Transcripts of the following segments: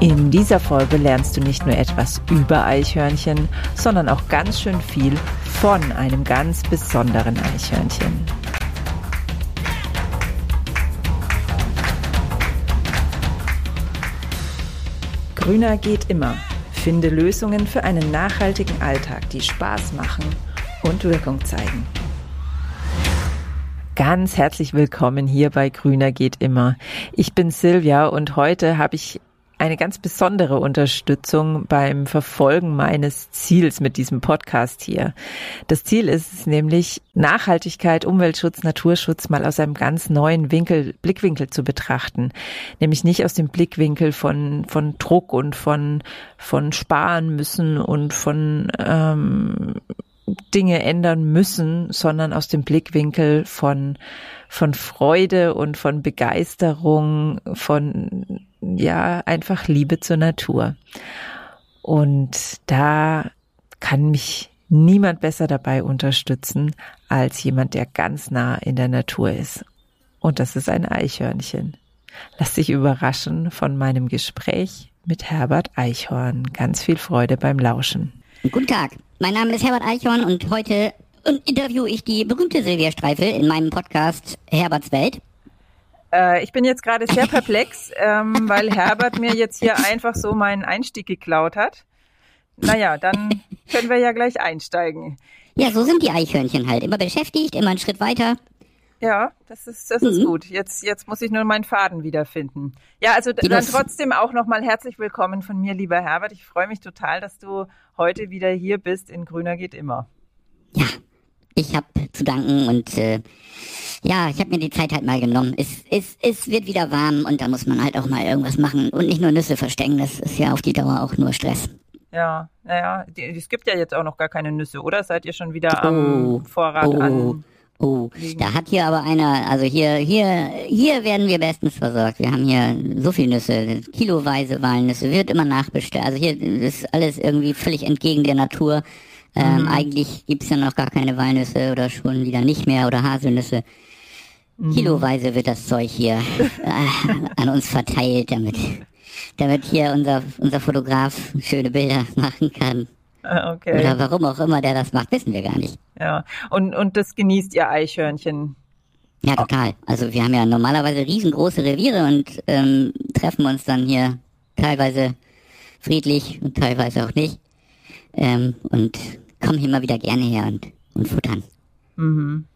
In dieser Folge lernst du nicht nur etwas über Eichhörnchen, sondern auch ganz schön viel von einem ganz besonderen Eichhörnchen. Grüner geht immer. Finde Lösungen für einen nachhaltigen Alltag, die Spaß machen und Wirkung zeigen. Ganz herzlich willkommen hier bei Grüner geht immer. Ich bin Silvia und heute habe ich eine ganz besondere Unterstützung beim Verfolgen meines Ziels mit diesem Podcast hier. Das Ziel ist es nämlich, Nachhaltigkeit, Umweltschutz, Naturschutz mal aus einem ganz neuen Winkel, Blickwinkel zu betrachten. Nämlich nicht aus dem Blickwinkel von, von Druck und von, von sparen müssen und von, ähm, Dinge ändern müssen, sondern aus dem Blickwinkel von, von Freude und von Begeisterung, von ja, einfach Liebe zur Natur. Und da kann mich niemand besser dabei unterstützen als jemand, der ganz nah in der Natur ist. Und das ist ein Eichhörnchen. Lass dich überraschen von meinem Gespräch mit Herbert Eichhorn. Ganz viel Freude beim Lauschen. Guten Tag, mein Name ist Herbert Eichhorn und heute interviewe ich die berühmte Silvia Streifel in meinem Podcast Herberts Welt. Äh, ich bin jetzt gerade sehr perplex, ähm, weil Herbert mir jetzt hier einfach so meinen Einstieg geklaut hat. Naja, dann können wir ja gleich einsteigen. Ja, so sind die Eichhörnchen halt. Immer beschäftigt, immer einen Schritt weiter. Ja, das ist, das ist mhm. gut. Jetzt, jetzt muss ich nur meinen Faden wiederfinden. Ja, also die dann trotzdem auch nochmal herzlich willkommen von mir, lieber Herbert. Ich freue mich total, dass du heute wieder hier bist in Grüner geht immer. Ja, ich habe zu danken und äh, ja, ich habe mir die Zeit halt mal genommen. Es, es, es wird wieder warm und da muss man halt auch mal irgendwas machen und nicht nur Nüsse verstecken. Das ist ja auf die Dauer auch nur Stress. Ja, naja, es gibt ja jetzt auch noch gar keine Nüsse, oder? Seid ihr schon wieder am oh, Vorrat oh, an? Oh, da hat hier aber einer, also hier, hier, hier werden wir bestens versorgt. Wir haben hier so viel Nüsse, kiloweise Walnüsse, wird immer nachbestellt. Also hier ist alles irgendwie völlig entgegen der Natur. Ähm, mhm. Eigentlich gibt's ja noch gar keine Walnüsse oder schon wieder nicht mehr oder Haselnüsse. Mhm. Kiloweise wird das Zeug hier äh, an uns verteilt, damit, damit hier unser, unser Fotograf schöne Bilder machen kann. Ah, okay. Oder warum auch immer der das macht, wissen wir gar nicht. Ja, und, und das genießt ihr Eichhörnchen? Ja, total. Also wir haben ja normalerweise riesengroße Reviere und ähm, treffen uns dann hier teilweise friedlich und teilweise auch nicht. Ähm, und kommen mal wieder gerne her und, und futtern. Mhm.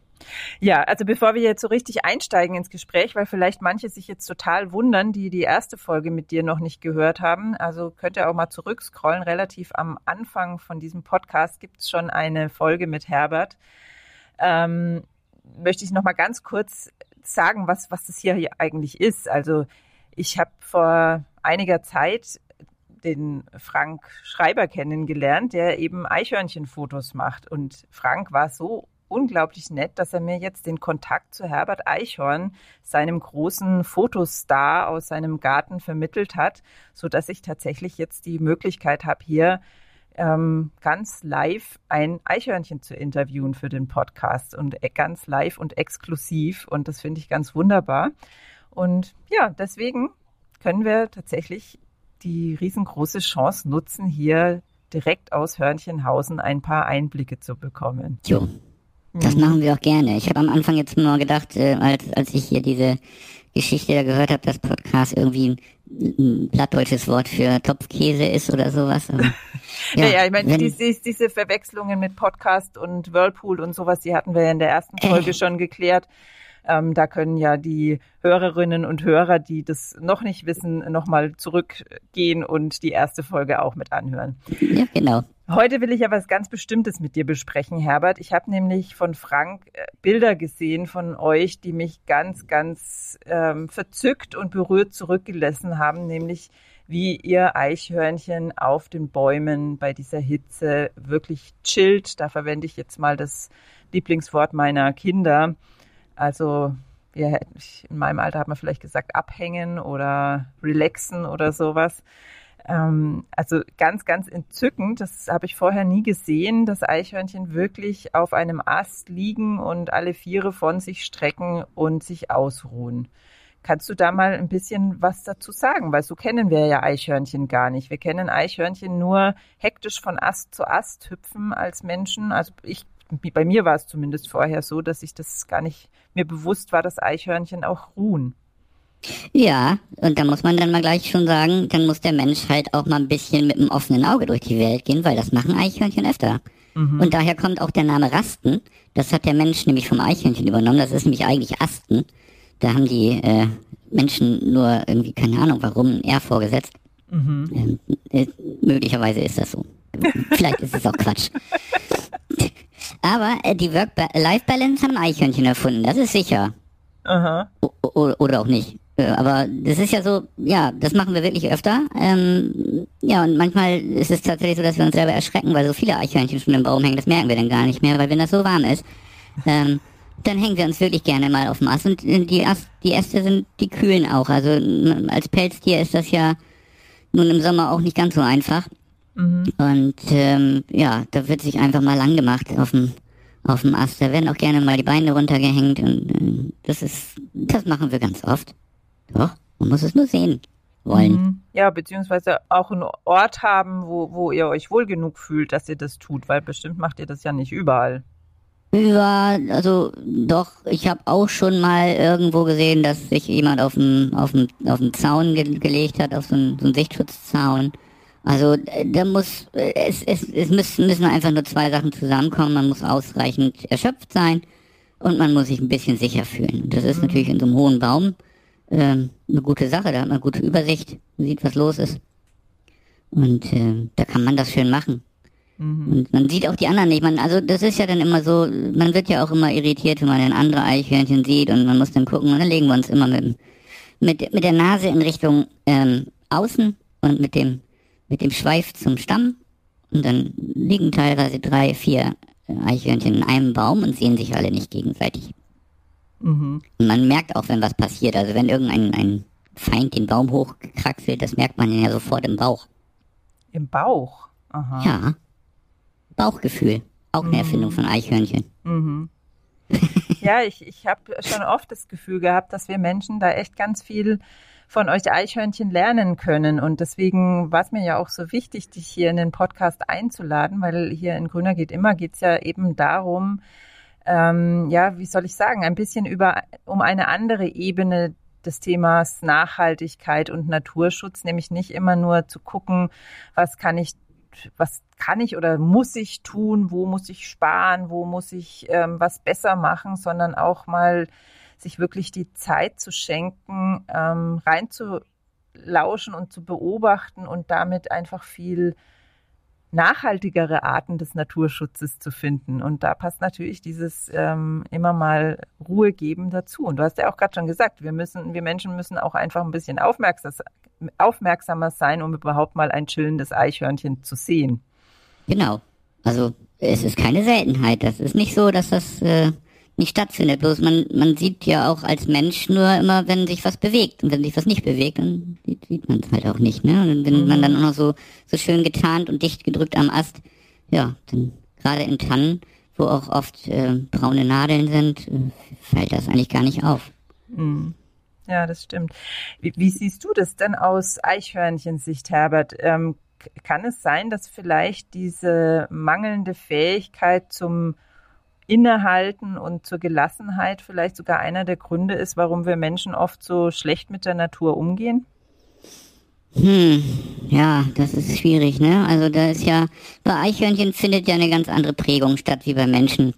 Ja, also bevor wir jetzt so richtig einsteigen ins Gespräch, weil vielleicht manche sich jetzt total wundern, die die erste Folge mit dir noch nicht gehört haben, also könnt ihr auch mal zurückscrollen. Relativ am Anfang von diesem Podcast gibt es schon eine Folge mit Herbert. Ähm, möchte ich noch mal ganz kurz sagen, was, was das hier eigentlich ist. Also ich habe vor einiger Zeit den Frank Schreiber kennengelernt, der eben Eichhörnchenfotos macht. Und Frank war so unglaublich nett, dass er mir jetzt den Kontakt zu Herbert Eichhorn, seinem großen Fotostar aus seinem Garten vermittelt hat, so dass ich tatsächlich jetzt die Möglichkeit habe, hier ähm, ganz live ein Eichhörnchen zu interviewen für den Podcast und äh, ganz live und exklusiv. Und das finde ich ganz wunderbar. Und ja, deswegen können wir tatsächlich die riesengroße Chance nutzen, hier direkt aus Hörnchenhausen ein paar Einblicke zu bekommen. Jo, das mhm. machen wir auch gerne. Ich habe am Anfang jetzt nur gedacht, äh, als, als ich hier diese Geschichte da gehört habe, dass Podcast irgendwie ein, ein plattdeutsches Wort für Topfkäse ist oder sowas. Aber, ja, ja, ja, ich meine, diese, diese Verwechslungen mit Podcast und Whirlpool und sowas, die hatten wir ja in der ersten Folge äh. schon geklärt. Ähm, da können ja die Hörerinnen und Hörer, die das noch nicht wissen, nochmal zurückgehen und die erste Folge auch mit anhören. Ja, genau. Heute will ich ja was ganz Bestimmtes mit dir besprechen, Herbert. Ich habe nämlich von Frank äh, Bilder gesehen von euch, die mich ganz, ganz ähm, verzückt und berührt zurückgelassen haben, nämlich wie ihr Eichhörnchen auf den Bäumen bei dieser Hitze wirklich chillt. Da verwende ich jetzt mal das Lieblingswort meiner Kinder. Also ja, in meinem Alter hat man vielleicht gesagt abhängen oder relaxen oder sowas. Ähm, also ganz, ganz entzückend. Das habe ich vorher nie gesehen, dass Eichhörnchen wirklich auf einem Ast liegen und alle Viere von sich strecken und sich ausruhen. Kannst du da mal ein bisschen was dazu sagen? Weil so kennen wir ja Eichhörnchen gar nicht. Wir kennen Eichhörnchen nur hektisch von Ast zu Ast hüpfen als Menschen. Also ich, bei mir war es zumindest vorher so, dass ich das gar nicht mir bewusst war, dass Eichhörnchen auch ruhen. Ja, und da muss man dann mal gleich schon sagen, dann muss der Mensch halt auch mal ein bisschen mit einem offenen Auge durch die Welt gehen, weil das machen Eichhörnchen öfter. Mhm. Und daher kommt auch der Name Rasten. Das hat der Mensch nämlich vom Eichhörnchen übernommen. Das ist nämlich eigentlich Asten. Da haben die äh, Menschen nur irgendwie, keine Ahnung warum, R vorgesetzt. Mhm. Ähm, äh, möglicherweise ist das so. Vielleicht ist es auch Quatsch. Aber äh, die Work-Life-Balance haben Eichhörnchen erfunden, das ist sicher. Aha. O oder auch nicht. Äh, aber das ist ja so, ja, das machen wir wirklich öfter. Ähm, ja, und manchmal ist es tatsächlich so, dass wir uns selber erschrecken, weil so viele Eichhörnchen schon im Baum hängen. Das merken wir dann gar nicht mehr, weil wenn das so warm ist, ähm, dann hängen wir uns wirklich gerne mal auf dem Ast. Und die, Ast, die Äste sind, die kühlen auch. Also als Pelztier ist das ja nun im Sommer auch nicht ganz so einfach. Mhm. Und ähm, ja, da wird sich einfach mal lang gemacht auf dem auf dem Ast. Da werden auch gerne mal die Beine runtergehängt und äh, das ist, das machen wir ganz oft. Doch, man muss es nur sehen wollen. Mhm. Ja, beziehungsweise auch einen Ort haben, wo, wo ihr euch wohl genug fühlt, dass ihr das tut, weil bestimmt macht ihr das ja nicht überall. Ja, also doch, ich habe auch schon mal irgendwo gesehen, dass sich jemand auf dem auf dem auf dem Zaun ge gelegt hat, auf so einen, so einen Sichtschutzzaun. Also äh, da muss es es, es müssen, müssen einfach nur zwei Sachen zusammenkommen. Man muss ausreichend erschöpft sein und man muss sich ein bisschen sicher fühlen. Das ist mhm. natürlich in so einem hohen Baum ähm, eine gute Sache. Da hat man gute Übersicht, sieht, was los ist. Und äh, da kann man das schön machen. Mhm. Und man sieht auch die anderen nicht. Man, also das ist ja dann immer so, man wird ja auch immer irritiert, wenn man ein andere Eichhörnchen sieht und man muss dann gucken und dann legen wir uns immer mit, mit, mit der Nase in Richtung ähm, außen und mit dem, mit dem Schweif zum Stamm und dann liegen teilweise drei, vier Eichhörnchen in einem Baum und sehen sich alle nicht gegenseitig. Mhm. Und man merkt auch, wenn was passiert. Also wenn irgendein ein Feind den Baum hochkraxelt, das merkt man ja sofort im Bauch. Im Bauch? Aha. Ja. Bauchgefühl. Auch eine mhm. Erfindung von Eichhörnchen. Mhm. ja, ich, ich habe schon oft das Gefühl gehabt, dass wir Menschen da echt ganz viel von euch Eichhörnchen lernen können. Und deswegen war es mir ja auch so wichtig, dich hier in den Podcast einzuladen, weil hier in Grüner geht immer geht es ja eben darum, ähm, ja, wie soll ich sagen, ein bisschen über um eine andere Ebene des Themas Nachhaltigkeit und Naturschutz, nämlich nicht immer nur zu gucken, was kann ich, was kann ich oder muss ich tun, wo muss ich sparen, wo muss ich ähm, was besser machen, sondern auch mal sich wirklich die Zeit zu schenken, ähm, reinzulauschen und zu beobachten und damit einfach viel nachhaltigere Arten des Naturschutzes zu finden. Und da passt natürlich dieses ähm, immer mal Ruhe geben dazu. Und du hast ja auch gerade schon gesagt, wir müssen, wir Menschen müssen auch einfach ein bisschen aufmerksam, aufmerksamer sein, um überhaupt mal ein chillendes Eichhörnchen zu sehen. Genau. Also es ist keine Seltenheit. Das ist nicht so, dass das äh, nicht stattfindet. Bloß man, man sieht ja auch als Mensch nur immer, wenn sich was bewegt. Und wenn sich was nicht bewegt, dann sieht, sieht man es halt auch nicht. Ne? Und wenn mhm. man dann auch noch so, so schön getarnt und dicht gedrückt am Ast, ja, dann gerade in Tannen, wo auch oft äh, braune Nadeln sind, äh, fällt das eigentlich gar nicht auf. Mhm. Ja, das stimmt. Wie, wie, siehst du das denn aus Eichhörnchensicht, Herbert? Ähm, kann es sein, dass vielleicht diese mangelnde Fähigkeit zum Innehalten und zur Gelassenheit vielleicht sogar einer der Gründe ist, warum wir Menschen oft so schlecht mit der Natur umgehen? Hm, ja, das ist schwierig, ne? Also da ist ja, bei Eichhörnchen findet ja eine ganz andere Prägung statt wie bei Menschen.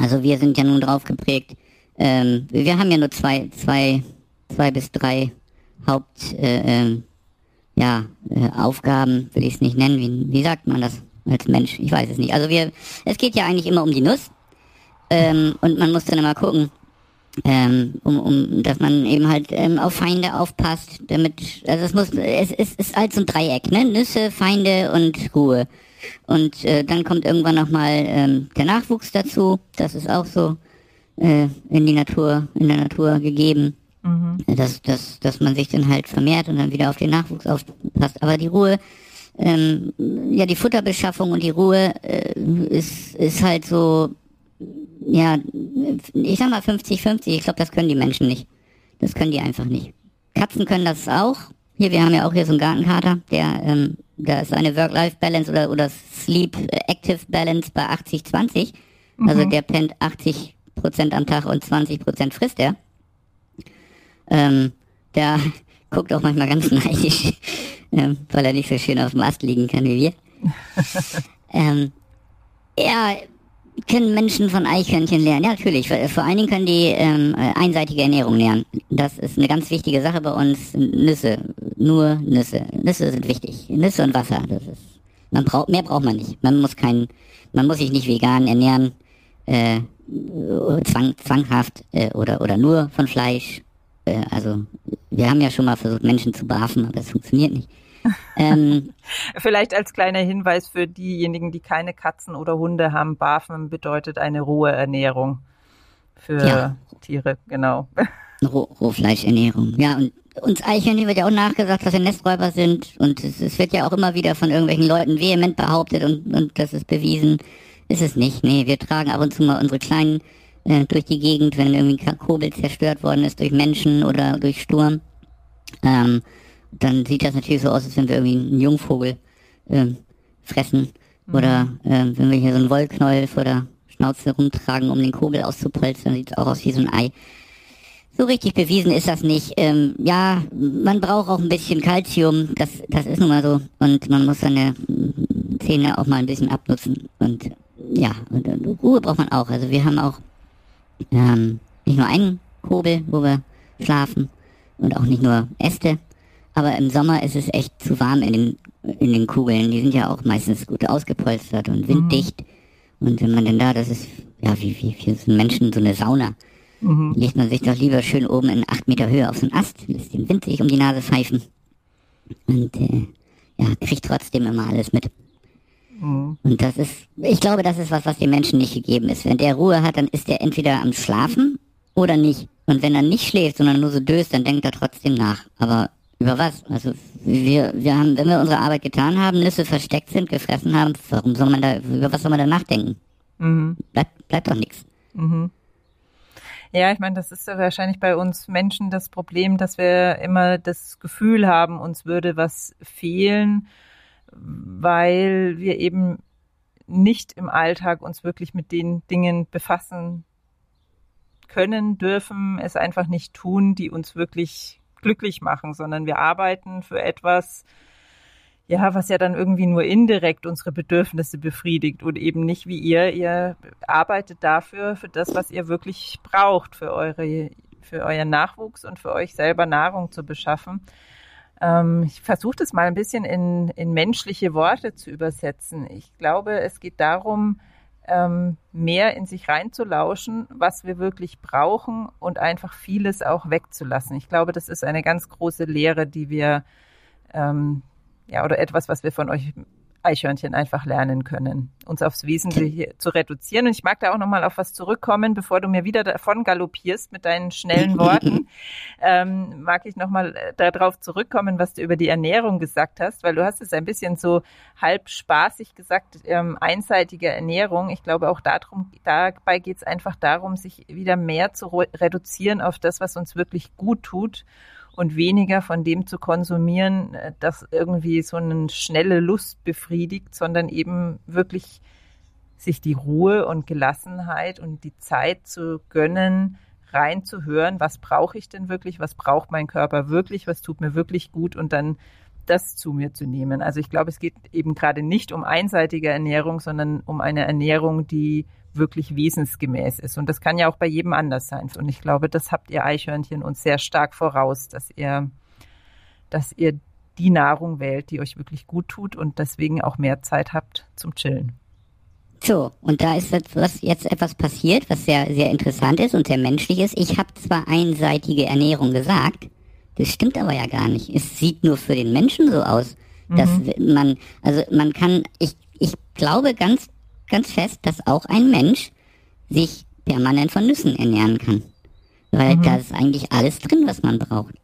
Also wir sind ja nun drauf geprägt. Ähm, wir haben ja nur zwei, zwei, zwei bis drei Haupt, äh, äh, ja, äh, Aufgaben, will ich es nicht nennen. Wie, wie sagt man das als Mensch? Ich weiß es nicht. Also wir, es geht ja eigentlich immer um die Nuss. Ähm, und man muss dann immer gucken, ähm, um, um, dass man eben halt ähm, auf Feinde aufpasst, damit, also es muss, es, es ist halt so ein Dreieck, ne? Nüsse, Feinde und Ruhe. Und äh, dann kommt irgendwann nochmal ähm, der Nachwuchs dazu. Das ist auch so äh, in die Natur, in der Natur gegeben. Mhm. Dass, dass, dass man sich dann halt vermehrt und dann wieder auf den Nachwuchs aufpasst. Aber die Ruhe, ähm, ja, die Futterbeschaffung und die Ruhe äh, ist, ist halt so ja, ich sag mal 50-50. Ich glaube, das können die Menschen nicht. Das können die einfach nicht. Katzen können das auch. Hier, wir haben ja auch hier so einen Gartenkater, der, ähm, da ist eine Work-Life-Balance oder, oder Sleep-Active-Balance bei 80-20. Also mhm. der pennt 80 Prozent am Tag und 20 Prozent frisst er. Ähm, der guckt auch manchmal ganz neidisch, ähm, weil er nicht so schön auf dem Ast liegen kann wie wir. ähm, ja, können Menschen von Eichhörnchen lernen? Ja, natürlich. Vor allen Dingen können die ähm, einseitige Ernährung lernen. Das ist eine ganz wichtige Sache bei uns. Nüsse, nur Nüsse. Nüsse sind wichtig. Nüsse und Wasser. Das ist. Man braucht mehr braucht man nicht. Man muss kein, man muss sich nicht vegan ernähren, äh, zwang, zwanghaft äh, oder oder nur von Fleisch. Äh, also wir haben ja schon mal versucht, Menschen zu barfen, aber das funktioniert nicht. Ähm, Vielleicht als kleiner Hinweis für diejenigen, die keine Katzen oder Hunde haben, Barfen bedeutet eine rohe Ernährung für ja. Tiere, genau. Roh Rohfleischernährung. Ja, und uns Eichhörnchen wird ja auch nachgesagt, dass wir Nesträuber sind. Und es, es, wird ja auch immer wieder von irgendwelchen Leuten vehement behauptet und, und das ist bewiesen. Ist es nicht. Nee, wir tragen ab und zu mal unsere kleinen äh, durch die Gegend, wenn irgendwie ein Kobel zerstört worden ist durch Menschen oder durch Sturm. Ähm, dann sieht das natürlich so aus, als wenn wir irgendwie einen Jungvogel ähm, fressen. Mhm. Oder ähm, wenn wir hier so einen Wollknäuel vor der Schnauze rumtragen, um den Kogel auszupolstern, sieht es auch aus wie so ein Ei. So richtig bewiesen ist das nicht. Ähm, ja, man braucht auch ein bisschen Kalzium, das, das ist nun mal so. Und man muss seine Zähne auch mal ein bisschen abnutzen. Und ja, und, und Ruhe braucht man auch. Also wir haben auch ähm, nicht nur einen Kobel, wo wir schlafen und auch nicht nur Äste, aber im Sommer ist es echt zu warm in den, in den Kugeln. Die sind ja auch meistens gut ausgepolstert und winddicht. Mhm. Und wenn man denn da, das ist, ja, wie, wie für so Menschen so eine Sauna. Mhm. Legt man sich doch lieber schön oben in acht Meter Höhe auf so einen Ast, lässt den Wind sich um die Nase pfeifen. Und, äh, ja, kriegt trotzdem immer alles mit. Mhm. Und das ist, ich glaube, das ist was, was dem Menschen nicht gegeben ist. Wenn der Ruhe hat, dann ist er entweder am Schlafen oder nicht. Und wenn er nicht schläft, sondern nur so döst, dann denkt er trotzdem nach. Aber über was? Also wir, wir haben, wenn wir unsere Arbeit getan haben, Nüsse versteckt sind, gefressen haben, warum soll man da, über was soll man da nachdenken? Mhm. Bleibt, bleibt doch nichts. Mhm. Ja, ich meine, das ist ja wahrscheinlich bei uns Menschen das Problem, dass wir immer das Gefühl haben, uns würde was fehlen, weil wir eben nicht im Alltag uns wirklich mit den Dingen befassen können, dürfen, es einfach nicht tun, die uns wirklich glücklich machen, sondern wir arbeiten für etwas, ja, was ja dann irgendwie nur indirekt unsere Bedürfnisse befriedigt und eben nicht wie ihr. Ihr arbeitet dafür, für das, was ihr wirklich braucht, für eure, für euren Nachwuchs und für euch selber Nahrung zu beschaffen. Ähm, ich versuche das mal ein bisschen in, in menschliche Worte zu übersetzen. Ich glaube, es geht darum, ähm, mehr in sich reinzulauschen, was wir wirklich brauchen und einfach vieles auch wegzulassen. Ich glaube, das ist eine ganz große Lehre, die wir, ähm, ja, oder etwas, was wir von euch Eichhörnchen einfach lernen können, uns aufs Wesentliche zu reduzieren. Und ich mag da auch nochmal auf was zurückkommen, bevor du mir wieder davon galoppierst mit deinen schnellen Worten, ähm, mag ich nochmal äh, darauf zurückkommen, was du über die Ernährung gesagt hast, weil du hast es ein bisschen so halb spaßig gesagt, ähm, einseitige Ernährung. Ich glaube auch darum, dabei geht es einfach darum, sich wieder mehr zu reduzieren auf das, was uns wirklich gut tut und weniger von dem zu konsumieren, äh, das irgendwie so eine schnelle Lust befriedigt, sondern eben wirklich sich die Ruhe und Gelassenheit und die Zeit zu gönnen, reinzuhören, was brauche ich denn wirklich, was braucht mein Körper wirklich, was tut mir wirklich gut und dann das zu mir zu nehmen. Also ich glaube, es geht eben gerade nicht um einseitige Ernährung, sondern um eine Ernährung, die wirklich wesensgemäß ist. Und das kann ja auch bei jedem anders sein. Und ich glaube, das habt ihr Eichhörnchen uns sehr stark voraus, dass ihr, dass ihr die Nahrung wählt, die euch wirklich gut tut und deswegen auch mehr Zeit habt zum Chillen. So, und da ist jetzt, jetzt etwas passiert, was sehr, sehr interessant ist und sehr menschlich ist. Ich habe zwar einseitige Ernährung gesagt, das stimmt aber ja gar nicht. Es sieht nur für den Menschen so aus, dass mhm. man, also man kann, ich, ich glaube ganz ganz fest, dass auch ein Mensch sich permanent von Nüssen ernähren kann. Weil mhm. da ist eigentlich alles drin, was man braucht.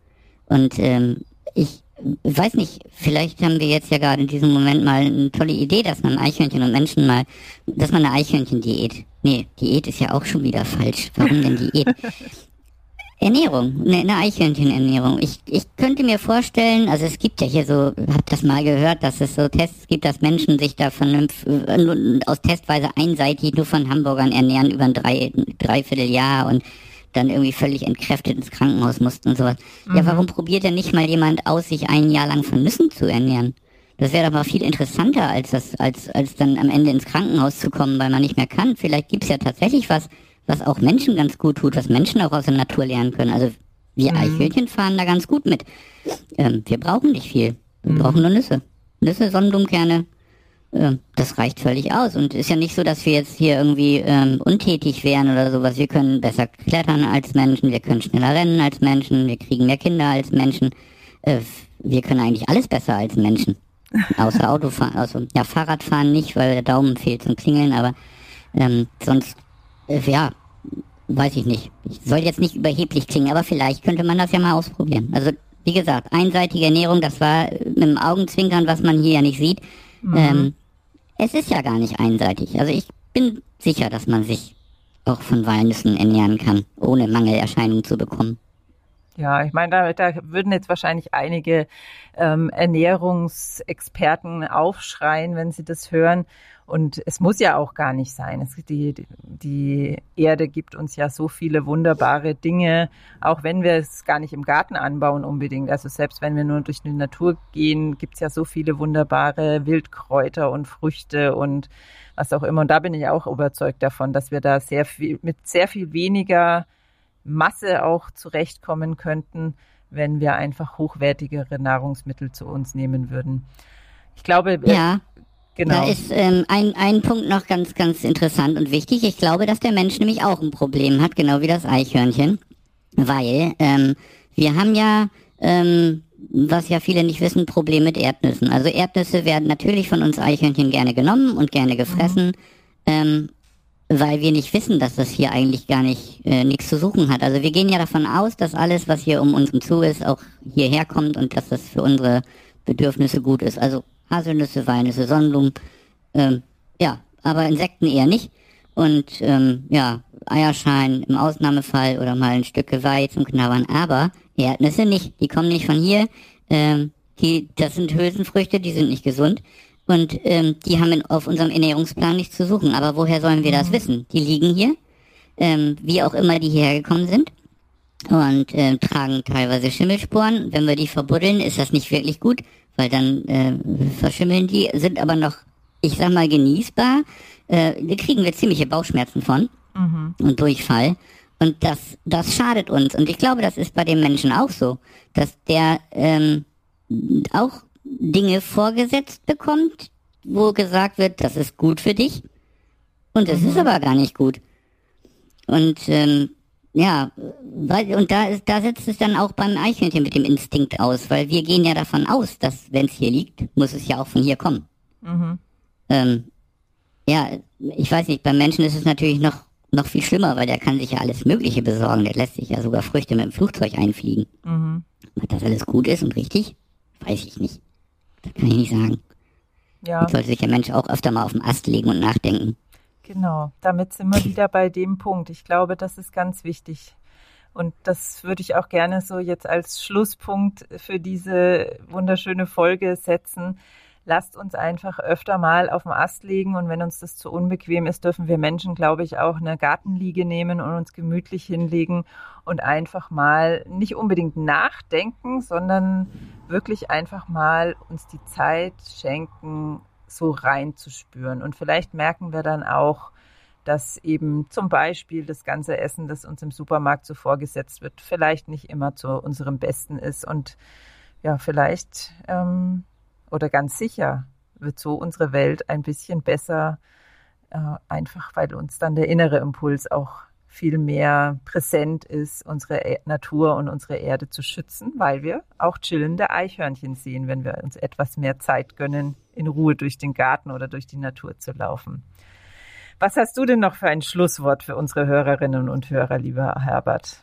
Und ähm, ich weiß nicht, vielleicht haben wir jetzt ja gerade in diesem Moment mal eine tolle Idee, dass man Eichhörnchen und Menschen mal, dass man eine Eichhörnchen-Diät. Nee, Diät ist ja auch schon wieder falsch. Warum denn Diät? Ernährung, eine, eine Eichhörnchenernährung. Ich, ich könnte mir vorstellen, also es gibt ja hier so, hab das mal gehört, dass es so Tests gibt, dass Menschen sich da von äh, aus Testweise einseitig nur von Hamburgern ernähren über ein drei, Dreivierteljahr und dann irgendwie völlig entkräftet ins Krankenhaus mussten und sowas. Mhm. Ja, warum probiert denn nicht mal jemand aus, sich ein Jahr lang von Nüssen zu ernähren? Das wäre aber viel interessanter, als das, als, als dann am Ende ins Krankenhaus zu kommen, weil man nicht mehr kann. Vielleicht gibt's ja tatsächlich was, was auch Menschen ganz gut tut, was Menschen auch aus der Natur lernen können. Also wir mhm. Eichhörnchen fahren da ganz gut mit. Ähm, wir brauchen nicht viel. Wir mhm. brauchen nur Nüsse. Nüsse, Sonnenblumenkerne. Ähm, das reicht völlig aus. Und ist ja nicht so, dass wir jetzt hier irgendwie ähm, untätig wären oder sowas. Wir können besser klettern als Menschen, wir können schneller rennen als Menschen, wir kriegen mehr Kinder als Menschen. Äh, wir können eigentlich alles besser als Menschen. Außer Autofahren, also ja, Fahrradfahren nicht, weil der Daumen fehlt zum Klingeln, aber ähm, sonst, äh, ja, weiß ich nicht. Ich soll jetzt nicht überheblich klingen, aber vielleicht könnte man das ja mal ausprobieren. Also, wie gesagt, einseitige Ernährung, das war mit dem Augenzwinkern, was man hier ja nicht sieht. Mhm. Ähm, es ist ja gar nicht einseitig. Also ich bin sicher, dass man sich auch von Walnüssen ernähren kann, ohne Mangelerscheinungen zu bekommen. Ja, ich meine, da, da würden jetzt wahrscheinlich einige ähm, Ernährungsexperten aufschreien, wenn sie das hören. Und es muss ja auch gar nicht sein. Es, die, die Erde gibt uns ja so viele wunderbare Dinge, auch wenn wir es gar nicht im Garten anbauen unbedingt. Also selbst wenn wir nur durch die Natur gehen, gibt es ja so viele wunderbare Wildkräuter und Früchte und was auch immer. Und da bin ich auch überzeugt davon, dass wir da sehr viel, mit sehr viel weniger Masse auch zurechtkommen könnten, wenn wir einfach hochwertigere Nahrungsmittel zu uns nehmen würden. Ich glaube, äh, ja. Genau. Da ist ähm, ein, ein Punkt noch ganz, ganz interessant und wichtig. Ich glaube, dass der Mensch nämlich auch ein Problem hat, genau wie das Eichhörnchen. Weil ähm, wir haben ja, ähm, was ja viele nicht wissen, Problem mit Erdnüssen. Also Erdnüsse werden natürlich von uns Eichhörnchen gerne genommen und gerne gefressen. Mhm. Ähm, weil wir nicht wissen, dass das hier eigentlich gar nicht äh, nichts zu suchen hat. Also wir gehen ja davon aus, dass alles, was hier um uns zu ist, auch hierher kommt und dass das für unsere Bedürfnisse gut ist. Also Haselnüsse, Walnüsse, Sonnenblumen, ähm, ja, aber Insekten eher nicht. Und ähm, ja, Eierschalen im Ausnahmefall oder mal ein Stück Geweih zum Knabbern, aber Erdnüsse nicht. Die kommen nicht von hier. Ähm, die, das sind Hülsenfrüchte, die sind nicht gesund. Und ähm, die haben in, auf unserem Ernährungsplan nichts zu suchen. Aber woher sollen wir das mhm. wissen? Die liegen hier, ähm, wie auch immer die hierher gekommen sind und äh, tragen teilweise Schimmelsporen. Wenn wir die verbuddeln, ist das nicht wirklich gut, weil dann äh, verschimmeln die, sind aber noch, ich sag mal, genießbar. Äh, da kriegen wir ziemliche Bauchschmerzen von mhm. und Durchfall. Und das, das schadet uns. Und ich glaube, das ist bei den Menschen auch so, dass der ähm, auch Dinge vorgesetzt bekommt, wo gesagt wird, das ist gut für dich. Und es mhm. ist aber gar nicht gut. Und ähm, ja, weil, und da, ist, da setzt es dann auch beim Eichhörnchen mit dem Instinkt aus, weil wir gehen ja davon aus, dass wenn es hier liegt, muss es ja auch von hier kommen. Mhm. Ähm, ja, ich weiß nicht, beim Menschen ist es natürlich noch, noch viel schlimmer, weil der kann sich ja alles Mögliche besorgen. Der lässt sich ja sogar Früchte mit dem Flugzeug einfliegen. Mhm. Ob das alles gut ist und richtig, weiß ich nicht. Das kann ich nicht sagen. Ja. Jetzt sollte sich der Mensch auch öfter mal auf den Ast legen und nachdenken. Genau, damit sind wir wieder bei dem Punkt. Ich glaube, das ist ganz wichtig. Und das würde ich auch gerne so jetzt als Schlusspunkt für diese wunderschöne Folge setzen lasst uns einfach öfter mal auf den Ast legen und wenn uns das zu unbequem ist, dürfen wir Menschen, glaube ich, auch eine Gartenliege nehmen und uns gemütlich hinlegen und einfach mal nicht unbedingt nachdenken, sondern wirklich einfach mal uns die Zeit schenken, so reinzuspüren. Und vielleicht merken wir dann auch, dass eben zum Beispiel das ganze Essen, das uns im Supermarkt so vorgesetzt wird, vielleicht nicht immer zu unserem Besten ist und ja, vielleicht ähm, oder ganz sicher wird so unsere Welt ein bisschen besser, äh, einfach weil uns dann der innere Impuls auch viel mehr präsent ist, unsere e Natur und unsere Erde zu schützen, weil wir auch chillende Eichhörnchen sehen, wenn wir uns etwas mehr Zeit gönnen, in Ruhe durch den Garten oder durch die Natur zu laufen. Was hast du denn noch für ein Schlusswort für unsere Hörerinnen und Hörer, lieber Herbert?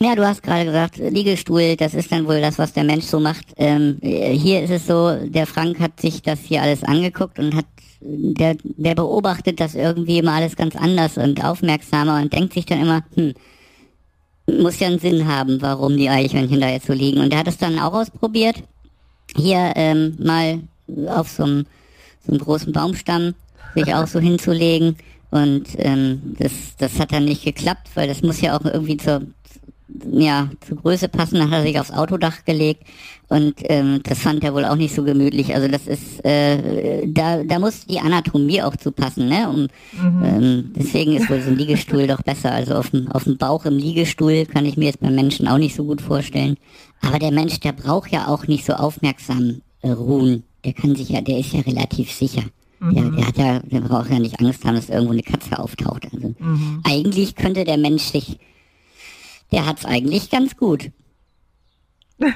Ja, du hast gerade gesagt, Liegestuhl, das ist dann wohl das, was der Mensch so macht. Ähm, hier ist es so, der Frank hat sich das hier alles angeguckt und hat, der, der beobachtet das irgendwie immer alles ganz anders und aufmerksamer und denkt sich dann immer, hm, muss ja einen Sinn haben, warum die Eichhörnchen da jetzt so liegen. Und er hat es dann auch ausprobiert, hier ähm, mal auf so einem, so einem großen Baumstamm sich auch so hinzulegen. Und ähm, das, das hat dann nicht geklappt, weil das muss ja auch irgendwie zur, ja, zur Größe passen. Dann hat er sich aufs Autodach gelegt und ähm, das fand er wohl auch nicht so gemütlich. Also das ist, äh, da, da muss die Anatomie auch zu passen, ne? Um, mhm. ähm, deswegen ist wohl so ein Liegestuhl doch besser. Also auf dem, auf dem Bauch im Liegestuhl kann ich mir jetzt beim Menschen auch nicht so gut vorstellen. Aber der Mensch, der braucht ja auch nicht so aufmerksam äh, ruhen. Der kann sich ja, der ist ja relativ sicher. Mhm. Der, der, hat ja, der braucht ja nicht Angst haben, dass irgendwo eine Katze auftaucht. Also mhm. eigentlich könnte der Mensch sich, der hat's eigentlich ganz gut.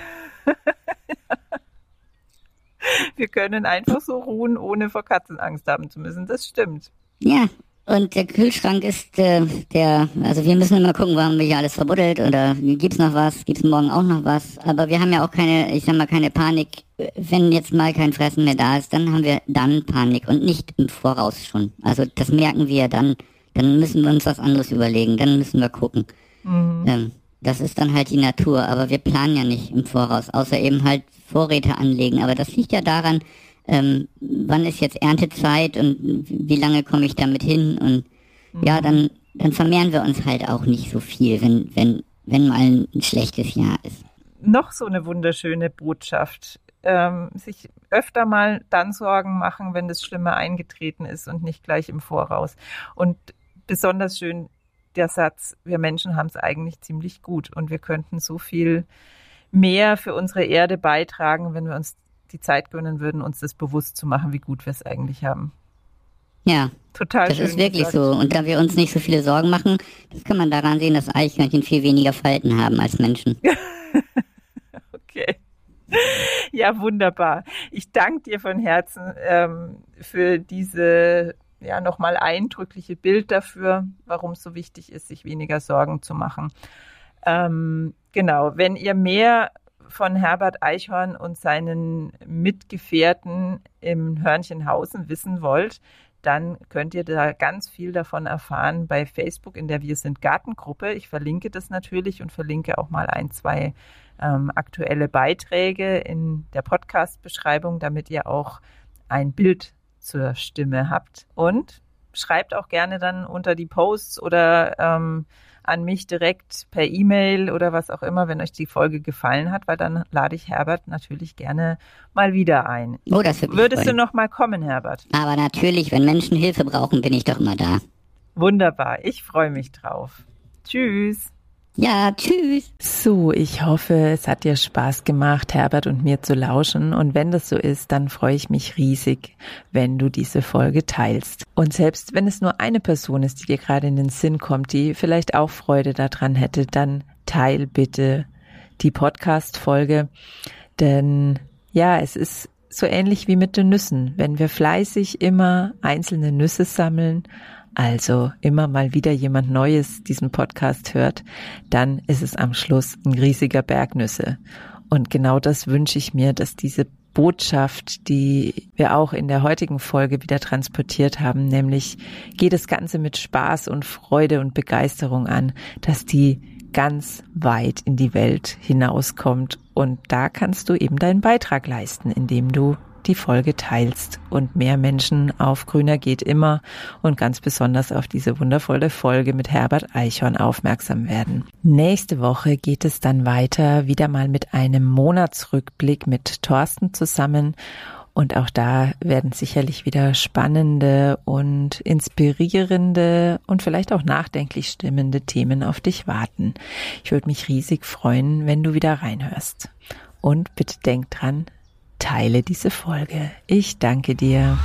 Wir können einfach so ruhen, ohne vor Katzen Angst haben zu müssen. Das stimmt. Ja, und der Kühlschrank ist äh, der, also wir müssen immer gucken, warum wir hier alles verbuddelt oder gibt's noch was, gibt's morgen auch noch was. Aber wir haben ja auch keine, ich sag mal, keine Panik. Wenn jetzt mal kein Fressen mehr da ist, dann haben wir dann Panik und nicht im Voraus schon. Also das merken wir dann. Dann müssen wir uns was anderes überlegen, dann müssen wir gucken. Mhm. Ähm, das ist dann halt die Natur, aber wir planen ja nicht im Voraus, außer eben halt Vorräte anlegen. Aber das liegt ja daran, ähm, wann ist jetzt Erntezeit und wie lange komme ich damit hin und mhm. ja, dann, dann vermehren wir uns halt auch nicht so viel, wenn, wenn, wenn mal ein schlechtes Jahr ist. Noch so eine wunderschöne Botschaft. Ähm, sich öfter mal dann Sorgen machen, wenn das Schlimme eingetreten ist und nicht gleich im Voraus. Und besonders schön der Satz, wir Menschen haben es eigentlich ziemlich gut und wir könnten so viel mehr für unsere Erde beitragen, wenn wir uns die Zeit gönnen würden, uns das bewusst zu machen, wie gut wir es eigentlich haben. Ja, total. Das ist wirklich gesagt. so. Und da wir uns nicht so viele Sorgen machen, das kann man daran sehen, dass Eichhörnchen viel weniger Falten haben als Menschen. okay. Ja, wunderbar. Ich danke dir von Herzen ähm, für diese ja nochmal eindrückliche Bild dafür, warum es so wichtig ist, sich weniger Sorgen zu machen. Ähm, genau, wenn ihr mehr von Herbert Eichhorn und seinen Mitgefährten im Hörnchenhausen wissen wollt, dann könnt ihr da ganz viel davon erfahren bei Facebook in der Wir sind Gartengruppe. Ich verlinke das natürlich und verlinke auch mal ein, zwei ähm, aktuelle Beiträge in der Podcast-Beschreibung, damit ihr auch ein Bild zur Stimme habt. Und schreibt auch gerne dann unter die Posts oder ähm, an mich direkt per E-Mail oder was auch immer, wenn euch die Folge gefallen hat, weil dann lade ich Herbert natürlich gerne mal wieder ein. Oh, das Würdest freuen. du noch mal kommen, Herbert? Aber natürlich, wenn Menschen Hilfe brauchen, bin ich doch immer da. Wunderbar, ich freue mich drauf. Tschüss. Ja, tschüss. So, ich hoffe, es hat dir Spaß gemacht, Herbert und mir zu lauschen. Und wenn das so ist, dann freue ich mich riesig, wenn du diese Folge teilst. Und selbst wenn es nur eine Person ist, die dir gerade in den Sinn kommt, die vielleicht auch Freude daran hätte, dann teil bitte die Podcast-Folge. Denn ja, es ist so ähnlich wie mit den Nüssen. Wenn wir fleißig immer einzelne Nüsse sammeln, also immer mal wieder jemand Neues diesen Podcast hört, dann ist es am Schluss ein riesiger Berg Nüsse. Und genau das wünsche ich mir, dass diese Botschaft, die wir auch in der heutigen Folge wieder transportiert haben, nämlich geht das Ganze mit Spaß und Freude und Begeisterung an, dass die ganz weit in die Welt hinauskommt. Und da kannst du eben deinen Beitrag leisten, indem du die Folge teilst und mehr Menschen auf Grüner geht immer und ganz besonders auf diese wundervolle Folge mit Herbert Eichhorn aufmerksam werden. Nächste Woche geht es dann weiter, wieder mal mit einem Monatsrückblick mit Thorsten zusammen. Und auch da werden sicherlich wieder spannende und inspirierende und vielleicht auch nachdenklich stimmende Themen auf dich warten. Ich würde mich riesig freuen, wenn du wieder reinhörst. Und bitte denk dran, teile diese Folge. Ich danke dir.